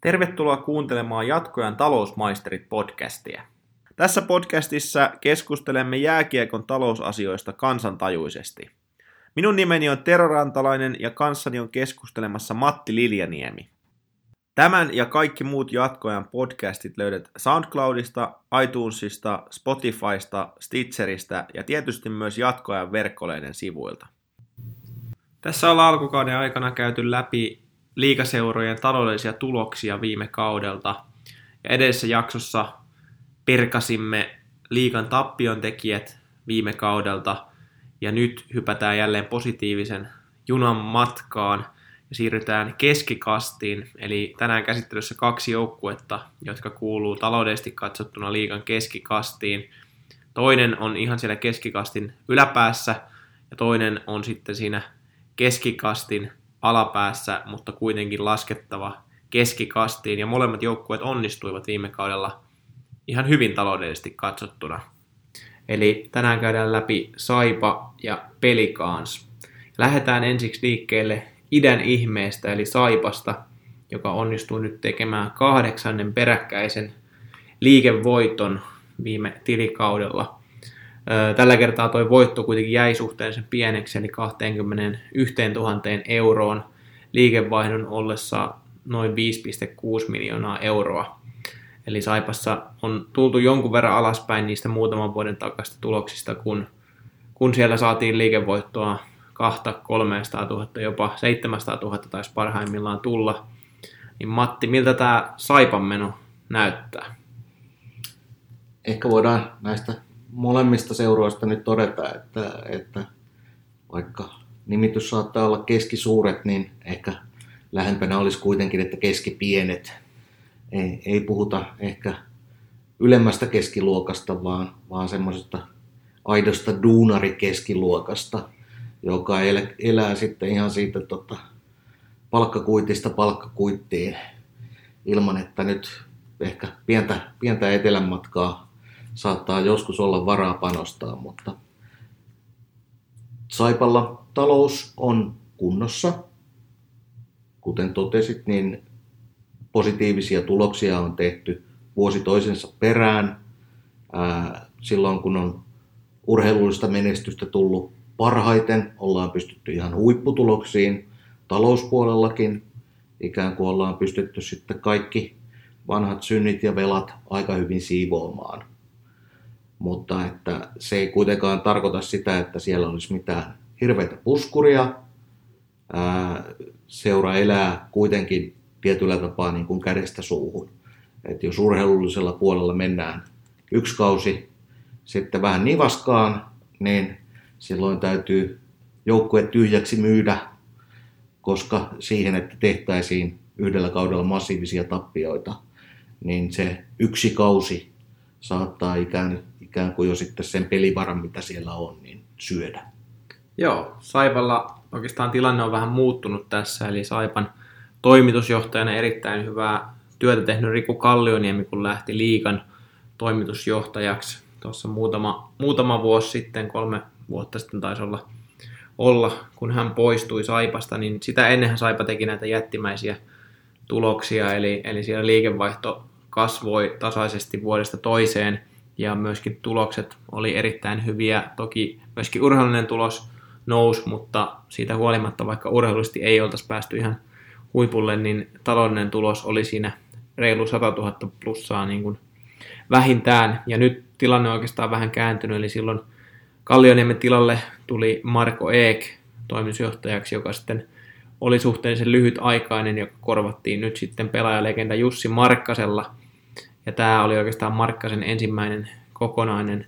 Tervetuloa kuuntelemaan Jatkojan talousmaisterit podcastia. Tässä podcastissa keskustelemme jääkiekon talousasioista kansantajuisesti. Minun nimeni on Tero Rantalainen ja kanssani on keskustelemassa Matti Liljaniemi. Tämän ja kaikki muut Jatkojan podcastit löydät SoundCloudista, iTunesista, Spotifysta, Stitcheristä ja tietysti myös Jatkojan verkkoleiden sivuilta. Tässä ollaan alkukauden aikana käyty läpi liikaseurojen taloudellisia tuloksia viime kaudelta. Ja edellisessä jaksossa perkasimme liikan tappion tekijät viime kaudelta. Ja nyt hypätään jälleen positiivisen junan matkaan ja siirrytään keskikastiin. Eli tänään käsittelyssä kaksi joukkuetta, jotka kuuluu taloudellisesti katsottuna liikan keskikastiin. Toinen on ihan siellä keskikastin yläpäässä ja toinen on sitten siinä keskikastin alapäässä, mutta kuitenkin laskettava keskikastiin, ja molemmat joukkueet onnistuivat viime kaudella ihan hyvin taloudellisesti katsottuna. Eli tänään käydään läpi Saipa ja Pelikans. Lähdetään ensiksi liikkeelle idän ihmeestä, eli Saipasta, joka onnistui nyt tekemään kahdeksannen peräkkäisen liikevoiton viime tilikaudella – Tällä kertaa tuo voitto kuitenkin jäi suhteellisen pieneksi, eli 21 000 euroon liikevaihdon ollessa noin 5,6 miljoonaa euroa. Eli Saipassa on tultu jonkun verran alaspäin niistä muutaman vuoden takaista tuloksista, kun, kun siellä saatiin liikevoittoa 2 300 000, jopa 700 000 taisi parhaimmillaan tulla. Niin Matti, miltä tämä Saipan meno näyttää? Ehkä voidaan näistä molemmista seuroista nyt todeta, että, että vaikka nimitys saattaa olla keskisuuret, niin ehkä lähempänä olisi kuitenkin, että keskipienet. Ei, ei puhuta ehkä ylemmästä keskiluokasta, vaan, vaan semmoisesta aidosta duunarikeskiluokasta, joka elää, elää sitten ihan siitä tota, palkkakuitista palkkakuittiin ilman, että nyt ehkä pientä, pientä etelänmatkaa saattaa joskus olla varaa panostaa, mutta Saipalla talous on kunnossa. Kuten totesit, niin positiivisia tuloksia on tehty vuosi toisensa perään. Ää, silloin kun on urheilullista menestystä tullut parhaiten, ollaan pystytty ihan huipputuloksiin talouspuolellakin. Ikään kuin ollaan pystytty sitten kaikki vanhat synnit ja velat aika hyvin siivoamaan mutta että se ei kuitenkaan tarkoita sitä, että siellä olisi mitään hirveitä puskuria. Seura elää kuitenkin tietyllä tapaa niin kuin kädestä suuhun. Et jos urheilullisella puolella mennään yksi kausi sitten vähän nivaskaan, niin silloin täytyy joukkue tyhjäksi myydä, koska siihen, että tehtäisiin yhdellä kaudella massiivisia tappioita, niin se yksi kausi saattaa ikään ikään kuin jo sitten sen pelivaran, mitä siellä on, niin syödä. Joo, Saipalla oikeastaan tilanne on vähän muuttunut tässä, eli Saipan toimitusjohtajana erittäin hyvää työtä tehnyt Riku Kallioniemi, kun lähti liikan toimitusjohtajaksi tuossa muutama, muutama vuosi sitten, kolme vuotta sitten taisi olla, olla, kun hän poistui Saipasta, niin sitä ennenhän Saipa teki näitä jättimäisiä tuloksia, eli, eli siellä liikevaihto kasvoi tasaisesti vuodesta toiseen, ja myöskin tulokset oli erittäin hyviä. Toki myöskin urheilullinen tulos nousi, mutta siitä huolimatta, vaikka urheilullisesti ei oltaisi päästy ihan huipulle, niin taloudellinen tulos oli siinä reilu 100 000 plussaa niin kuin vähintään. Ja nyt tilanne on oikeastaan vähän kääntynyt, eli silloin Kallioniemen tilalle tuli Marko Eek toimitusjohtajaksi, joka sitten oli suhteellisen lyhyt aikainen, joka korvattiin nyt sitten pelaajalegenda Jussi Markkasella – ja tämä oli oikeastaan Markkasen ensimmäinen kokonainen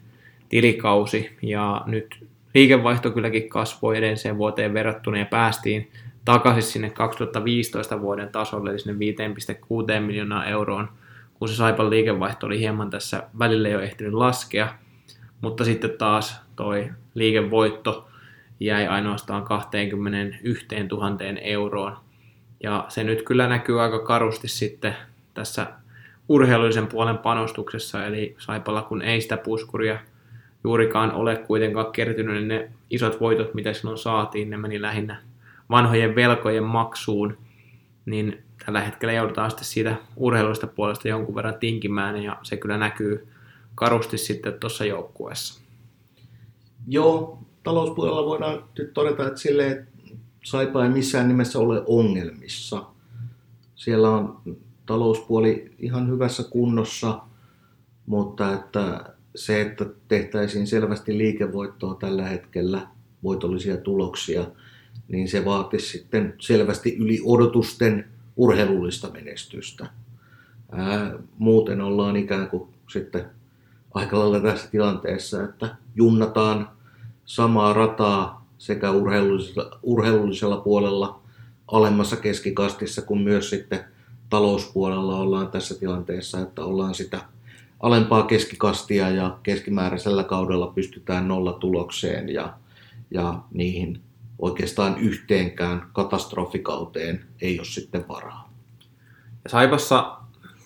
tilikausi. Ja nyt liikevaihto kylläkin kasvoi edelliseen vuoteen verrattuna ja päästiin takaisin sinne 2015 vuoden tasolle, eli sinne 5,6 miljoonaa euroon, kun se Saipan liikevaihto oli hieman tässä välillä jo ehtinyt laskea, mutta sitten taas toi liikevoitto jäi ainoastaan 21 000 euroon. Ja se nyt kyllä näkyy aika karusti sitten tässä urheilullisen puolen panostuksessa, eli Saipalla kun ei sitä puskuria juurikaan ole kuitenkaan kertynyt, niin ne isot voitot, mitä silloin saatiin, ne meni lähinnä vanhojen velkojen maksuun. niin tällä hetkellä joudutaan sitten siitä urheiluista puolesta jonkun verran tinkimään, ja se kyllä näkyy karusti sitten tuossa joukkueessa. Joo, talouspuolella voidaan nyt todeta, että sille Saipa ei missään nimessä ole ongelmissa. Siellä on talouspuoli ihan hyvässä kunnossa, mutta että se, että tehtäisiin selvästi liikevoittoa tällä hetkellä, voitollisia tuloksia, niin se vaatisi sitten selvästi yli odotusten urheilullista menestystä. Ää, muuten ollaan ikään kuin sitten aika lailla tässä tilanteessa, että junnataan samaa rataa sekä urheilullisella, urheilullisella puolella alemmassa keskikastissa kuin myös sitten talouspuolella ollaan tässä tilanteessa, että ollaan sitä alempaa keskikastia ja keskimääräisellä kaudella pystytään nolla tulokseen ja, ja niihin oikeastaan yhteenkään katastrofikauteen ei ole sitten varaa. Ja Saipassa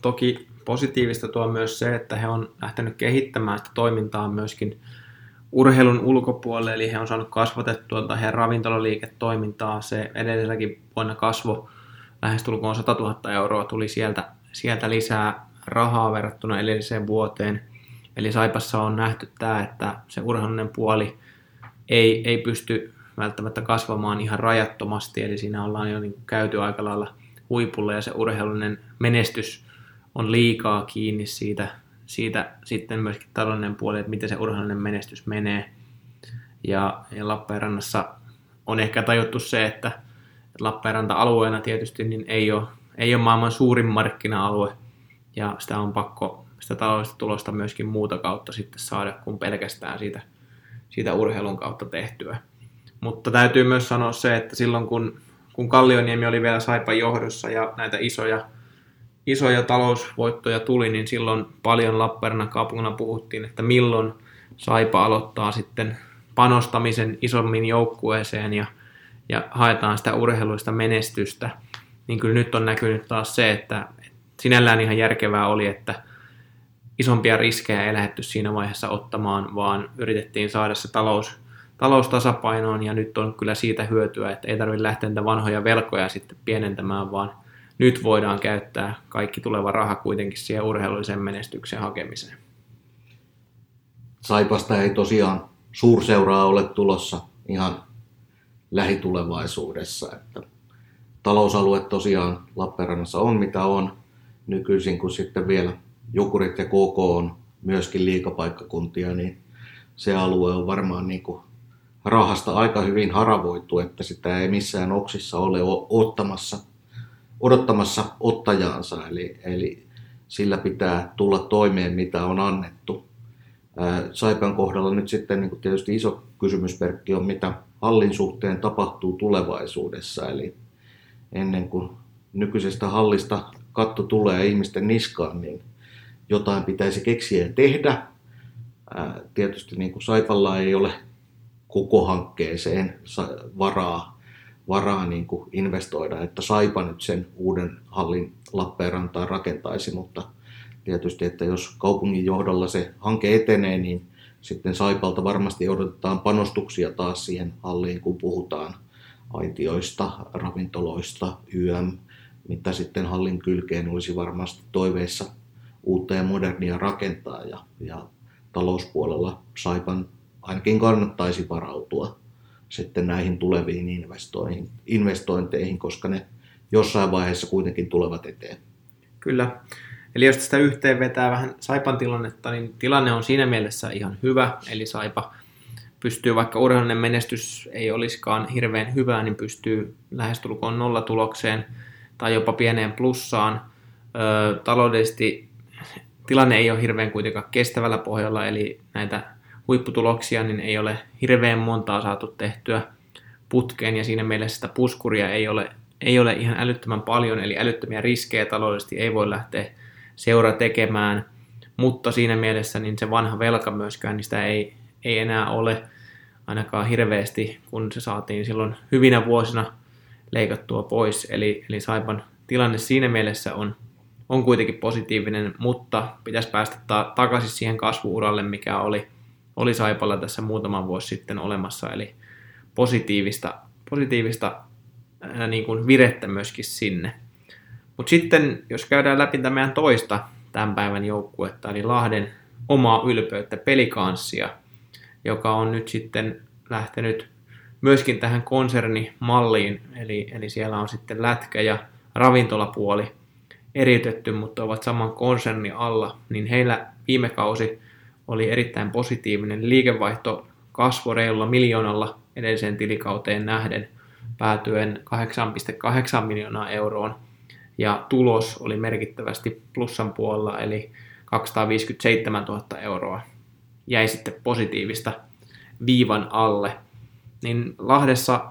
toki positiivista tuo myös se, että he on lähtenyt kehittämään sitä toimintaa myöskin urheilun ulkopuolelle, eli he on saanut kasvatettua heidän ravintolaliiketoimintaa. Se edelliselläkin vuonna kasvo lähestulkoon 100 000 euroa tuli sieltä, sieltä lisää rahaa verrattuna edelliseen vuoteen. Eli Saipassa on nähty tämä, että se urheilullinen puoli ei, ei pysty välttämättä kasvamaan ihan rajattomasti, eli siinä ollaan jo niin käyty aika lailla huipulla ja se urheilullinen menestys on liikaa kiinni siitä, siitä sitten myöskin taloudellinen puoli, että miten se urheilullinen menestys menee. Ja, ja Lappeenrannassa on ehkä tajuttu se, että Lappeenranta alueena tietysti niin ei, ole, ei ole maailman suurin markkina-alue, ja sitä on pakko sitä taloudellista tulosta myöskin muuta kautta sitten saada kuin pelkästään siitä, siitä urheilun kautta tehtyä. Mutta täytyy myös sanoa se, että silloin kun, kun Kallioniemi oli vielä Saipan johdossa ja näitä isoja, isoja talousvoittoja tuli, niin silloin paljon Lappeenrannan kaupungina puhuttiin, että milloin Saipa aloittaa sitten panostamisen isommin joukkueeseen ja, ja haetaan sitä urheiluista menestystä. Niin kyllä nyt on näkynyt taas se, että sinällään ihan järkevää oli, että isompia riskejä ei lähdetty siinä vaiheessa ottamaan, vaan yritettiin saada se talous taloustasapainoon ja nyt on kyllä siitä hyötyä, että ei tarvitse lähteä niitä vanhoja velkoja sitten pienentämään, vaan nyt voidaan käyttää kaikki tuleva raha kuitenkin siihen urheilullisen menestyksen hakemiseen. Saipasta ei tosiaan suurseuraa ole tulossa ihan lähitulevaisuudessa. Että talousalue tosiaan Lappeenrannassa on mitä on nykyisin, kun sitten vielä Jukurit ja KK on myöskin liikapaikkakuntia, niin se alue on varmaan niin kuin rahasta aika hyvin haravoitu, että sitä ei missään oksissa ole ottamassa, odottamassa ottajaansa, eli, eli sillä pitää tulla toimeen, mitä on annettu. Saipan kohdalla nyt sitten niin tietysti iso kysymysmerkki on, mitä hallin suhteen tapahtuu tulevaisuudessa, eli ennen kuin nykyisestä hallista katto tulee ihmisten niskaan, niin jotain pitäisi keksiä ja tehdä. Tietysti niin kuin Saipalla ei ole koko hankkeeseen varaa, varaa niin kuin investoida, että Saipa nyt sen uuden hallin Lappeenrantaan rakentaisi, mutta tietysti, että jos kaupungin johdolla se hanke etenee, niin sitten Saipalta varmasti odotetaan panostuksia taas siihen halliin, kun puhutaan aitioista, ravintoloista, YM, mitä sitten hallin kylkeen olisi varmasti toiveissa uutta ja modernia rakentaa ja, ja talouspuolella Saipan ainakin kannattaisi varautua sitten näihin tuleviin investointeihin, investointeihin, koska ne jossain vaiheessa kuitenkin tulevat eteen. Kyllä. Eli jos tästä yhteen vetää vähän Saipan tilannetta, niin tilanne on siinä mielessä ihan hyvä. Eli Saipa pystyy, vaikka urheilullinen menestys ei olisikaan hirveän hyvää, niin pystyy lähestulkoon nollatulokseen tai jopa pieneen plussaan. Ö, taloudellisesti tilanne ei ole hirveän kuitenkaan kestävällä pohjalla, eli näitä huipputuloksia, niin ei ole hirveän montaa saatu tehtyä putkeen ja siinä mielessä sitä puskuria ei ole, ei ole ihan älyttömän paljon, eli älyttömiä riskejä taloudellisesti ei voi lähteä seura tekemään, mutta siinä mielessä niin se vanha velka myöskään, niin sitä ei, ei enää ole ainakaan hirveästi, kun se saatiin silloin hyvinä vuosina leikattua pois, eli, eli Saipan tilanne siinä mielessä on, on kuitenkin positiivinen, mutta pitäisi päästä ta- takaisin siihen kasvuuralle, mikä oli oli Saipalla tässä muutama vuosi sitten olemassa, eli positiivista, positiivista ää, niin kuin virettä myöskin sinne. Mutta sitten, jos käydään läpi tämän meidän toista tämän päivän joukkuetta, eli Lahden omaa ylpeyttä, pelikanssia, joka on nyt sitten lähtenyt myöskin tähän konsernimalliin, eli, eli siellä on sitten lätkä ja ravintolapuoli eriytetty, mutta ovat saman konserni alla, niin heillä viime kausi oli erittäin positiivinen. Liikevaihto kasvoi reilulla miljoonalla edelliseen tilikauteen nähden päätyen 8,8 miljoonaa euroon ja tulos oli merkittävästi plussan puolella eli 257 000 euroa jäi sitten positiivista viivan alle. Niin Lahdessa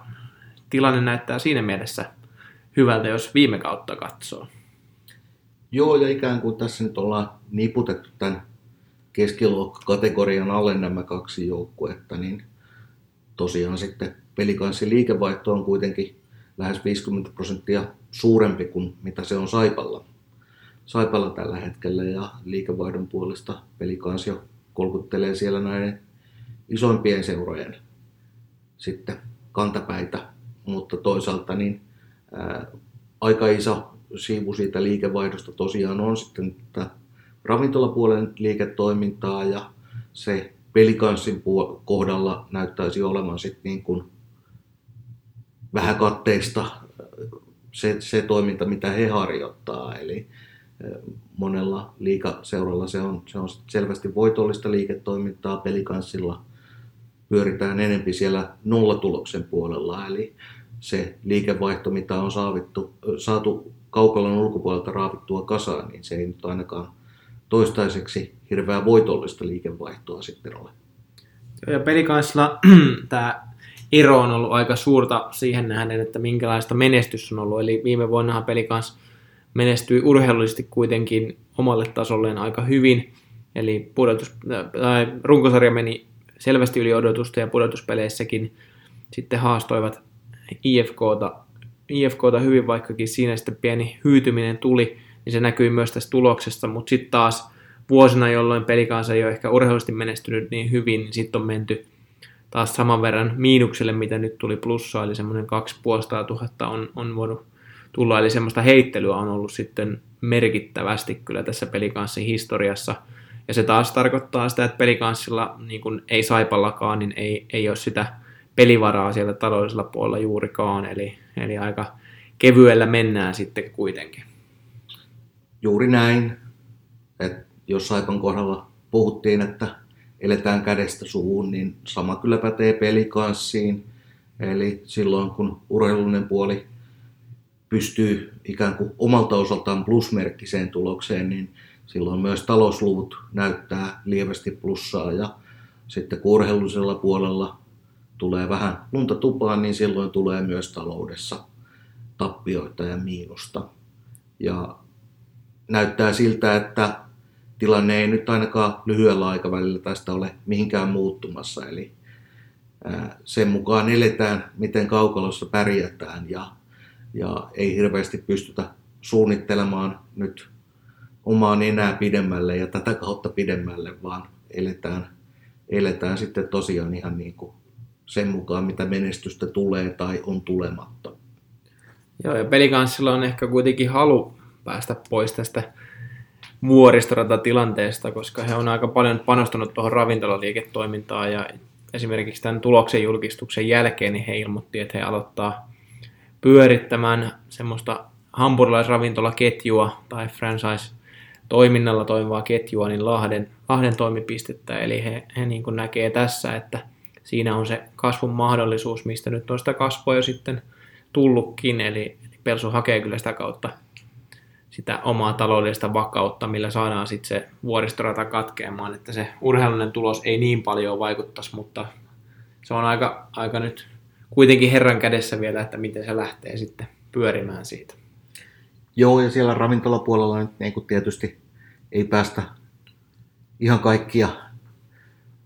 tilanne näyttää siinä mielessä hyvältä, jos viime kautta katsoo. Joo, ja ikään kuin tässä nyt ollaan niputettu tämän keskiluokkakategorian alle nämä kaksi joukkuetta, niin tosiaan sitten pelikanssin liikevaihto on kuitenkin lähes 50 prosenttia suurempi kuin mitä se on Saipalla. Saipalla tällä hetkellä ja liikevaihdon puolesta pelikansio kolkuttelee siellä näiden isoimpien seurojen sitten kantapäitä, mutta toisaalta niin ää, aika iso siivu siitä liikevaihdosta tosiaan on sitten tätä ravintolapuolen liiketoimintaa ja se pelikanssin kohdalla näyttäisi olevan sitten niin kuin vähän katteista se, se toiminta, mitä he harjoittaa. Eli monella liikaseuralla se on, se on selvästi voitollista liiketoimintaa, pelikanssilla pyöritään enempi siellä nollatuloksen puolella, eli se liikevaihto, mitä on saavittu, saatu kaukalon ulkopuolelta raavittua kasaan, niin se ei nyt ainakaan toistaiseksi hirveän voitollista liikevaihtoa sitten ole. Ja pelikanssilla tämä ero on ollut aika suurta siihen nähden, että minkälaista menestys on ollut. Eli viime vuonnahan pelikans menestyi urheilullisesti kuitenkin omalle tasolleen aika hyvin. Eli pudotus, tai runkosarja meni selvästi yli odotusta ja pudotuspeleissäkin sitten haastoivat IFKta, IFKta hyvin, vaikkakin siinä sitten pieni hyytyminen tuli, niin se näkyy myös tässä tuloksessa, mutta sitten taas vuosina, jolloin pelikansa ei ole ehkä urheilullisesti menestynyt niin hyvin, niin sitten on menty taas saman verran miinukselle, mitä nyt tuli plussaa, eli semmoinen 2500 on, on voinut tulla, eli semmoista heittelyä on ollut sitten merkittävästi kyllä tässä pelikanssin historiassa. Ja se taas tarkoittaa sitä, että pelikanssilla, niin kuin ei Saipallakaan, niin ei, ei ole sitä pelivaraa siellä taloudellisella puolella juurikaan, eli, eli aika kevyellä mennään sitten kuitenkin. Juuri näin, että jos Saipan kohdalla puhuttiin, että eletään kädestä suuhun, niin sama kyllä pätee pelikanssiin. Eli silloin kun urheilullinen puoli pystyy ikään kuin omalta osaltaan plusmerkkiseen tulokseen, niin silloin myös talousluvut näyttää lievästi plussaa ja sitten kun urheilullisella puolella tulee vähän lunta tupaan, niin silloin tulee myös taloudessa tappioita ja miinusta. Ja näyttää siltä, että tilanne ei nyt ainakaan lyhyellä aikavälillä tästä ole mihinkään muuttumassa. Eli sen mukaan eletään, miten kaukalossa pärjätään ja, ja ei hirveästi pystytä suunnittelemaan nyt omaa enää pidemmälle ja tätä kautta pidemmälle, vaan eletään, eletään sitten tosiaan ihan niin kuin sen mukaan, mitä menestystä tulee tai on tulematta. Joo, ja pelikanssilla on ehkä kuitenkin halu päästä pois tästä vuoristorata-tilanteesta, koska he on aika paljon panostanut tuohon ravintolaliiketoimintaan ja esimerkiksi tämän tuloksen julkistuksen jälkeen niin he ilmoitti, että he aloittaa pyörittämään semmoista hampurilaisravintolaketjua tai franchise-toiminnalla toimivaa ketjua, niin Lahden, Lahden toimipistettä, eli he, he niin kuin näkee tässä, että siinä on se kasvun mahdollisuus, mistä nyt on sitä kasvua jo sitten tullutkin, eli Pelsu hakee kyllä sitä kautta sitä omaa taloudellista vakautta, millä saadaan sitten se vuoristorata katkeamaan, että se urheilullinen tulos ei niin paljon vaikuttaisi, mutta se on aika, aika nyt kuitenkin herran kädessä vielä, että miten se lähtee sitten pyörimään siitä. Joo, ja siellä ravintolapuolella nyt niin kuin tietysti ei päästä ihan kaikkia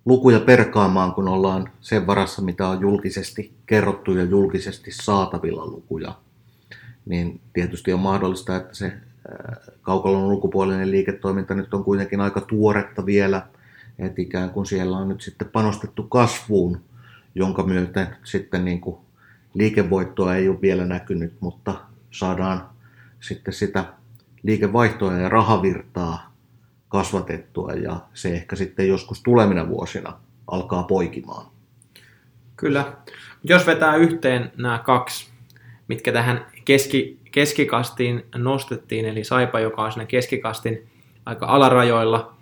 lukuja perkaamaan, kun ollaan sen varassa, mitä on julkisesti kerrottu ja julkisesti saatavilla lukuja. Niin tietysti on mahdollista, että se kaukalon ulkopuolinen liiketoiminta nyt on kuitenkin aika tuoretta vielä, että ikään kuin siellä on nyt sitten panostettu kasvuun, jonka myötä sitten niin kuin liikevoittoa ei ole vielä näkynyt, mutta saadaan sitten sitä liikevaihtoa ja rahavirtaa kasvatettua ja se ehkä sitten joskus tulevina vuosina alkaa poikimaan. Kyllä. Jos vetää yhteen nämä kaksi, mitkä tähän keski, keskikastiin nostettiin, eli Saipa, joka on siinä keskikastin aika alarajoilla,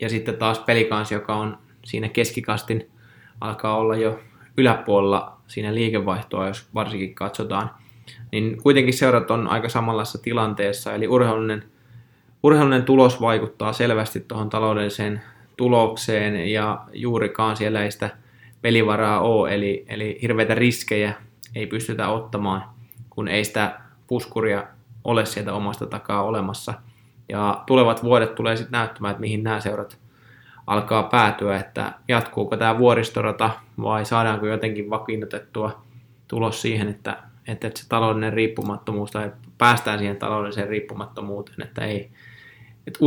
ja sitten taas Pelikans, joka on siinä keskikastin, alkaa olla jo yläpuolella siinä liikevaihtoa, jos varsinkin katsotaan, niin kuitenkin seurat on aika samanlaisessa tilanteessa, eli urheilullinen, urheilullinen tulos vaikuttaa selvästi tuohon taloudelliseen tulokseen, ja juurikaan siellä ei sitä pelivaraa ole, eli, eli hirveitä riskejä ei pystytä ottamaan, kun ei sitä puskuria ole sieltä omasta takaa olemassa. Ja tulevat vuodet tulee sitten näyttämään, että mihin nämä seurat alkaa päätyä, että jatkuuko tämä vuoristorata vai saadaanko jotenkin vakiinnutettua tulos siihen, että, että se taloudellinen riippumattomuus tai päästään siihen taloudelliseen riippumattomuuteen, että ei että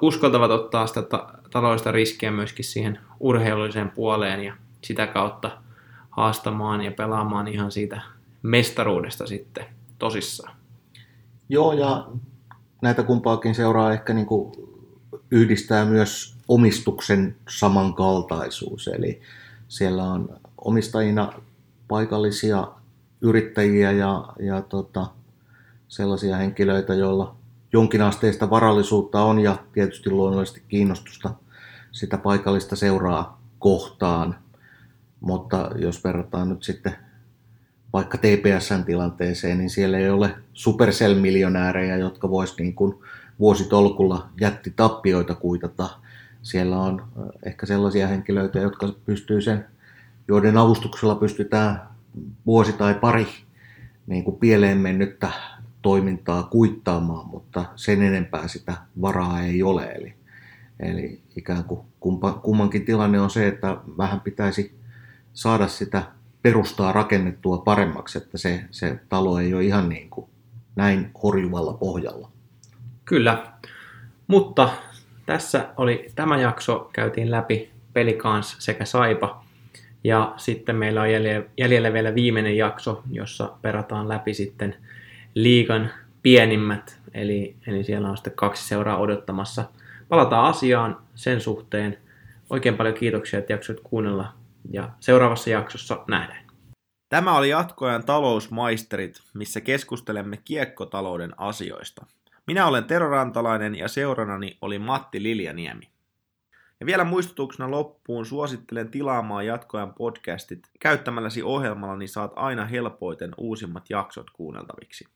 uskaltavat ottaa sitä ta- taloudellista riskiä myöskin siihen urheilulliseen puoleen ja sitä kautta haastamaan ja pelaamaan ihan siitä mestaruudesta sitten tosissaan. Joo, ja näitä kumpaakin seuraa ehkä niin kuin yhdistää myös omistuksen samankaltaisuus. Eli siellä on omistajina paikallisia yrittäjiä ja, ja tota, sellaisia henkilöitä, joilla jonkinasteista varallisuutta on ja tietysti luonnollisesti kiinnostusta sitä paikallista seuraa kohtaan. Mutta jos verrataan nyt sitten vaikka TPSn tilanteeseen, niin siellä ei ole Supercell-miljonäärejä, jotka vois niin kuin vuositolkulla jätti tappioita kuitata. Siellä on ehkä sellaisia henkilöitä, jotka pystyy sen, joiden avustuksella pystytään vuosi tai pari niin kuin pieleen mennyttä toimintaa kuittaamaan, mutta sen enempää sitä varaa ei ole. Eli, eli ikään kuin kumpa, kummankin tilanne on se, että vähän pitäisi saada sitä perustaa rakennettua paremmaksi, että se, se talo ei ole ihan niin kuin näin horjuvalla pohjalla. Kyllä, mutta tässä oli tämä jakso, käytiin läpi Pelikans sekä Saipa. Ja sitten meillä on jäljellä vielä viimeinen jakso, jossa perataan läpi sitten liikan pienimmät, eli, eli siellä on sitten kaksi seuraa odottamassa. Palataan asiaan sen suhteen. Oikein paljon kiitoksia, että jaksoit kuunnella ja seuraavassa jaksossa nähdään. Tämä oli jatkoajan talousmaisterit, missä keskustelemme kiekkotalouden asioista. Minä olen Tero Rantalainen ja seuranani oli Matti Liljaniemi. Ja vielä muistutuksena loppuun suosittelen tilaamaan jatkoajan podcastit. Käyttämälläsi ohjelmalla niin saat aina helpoiten uusimmat jaksot kuunneltaviksi.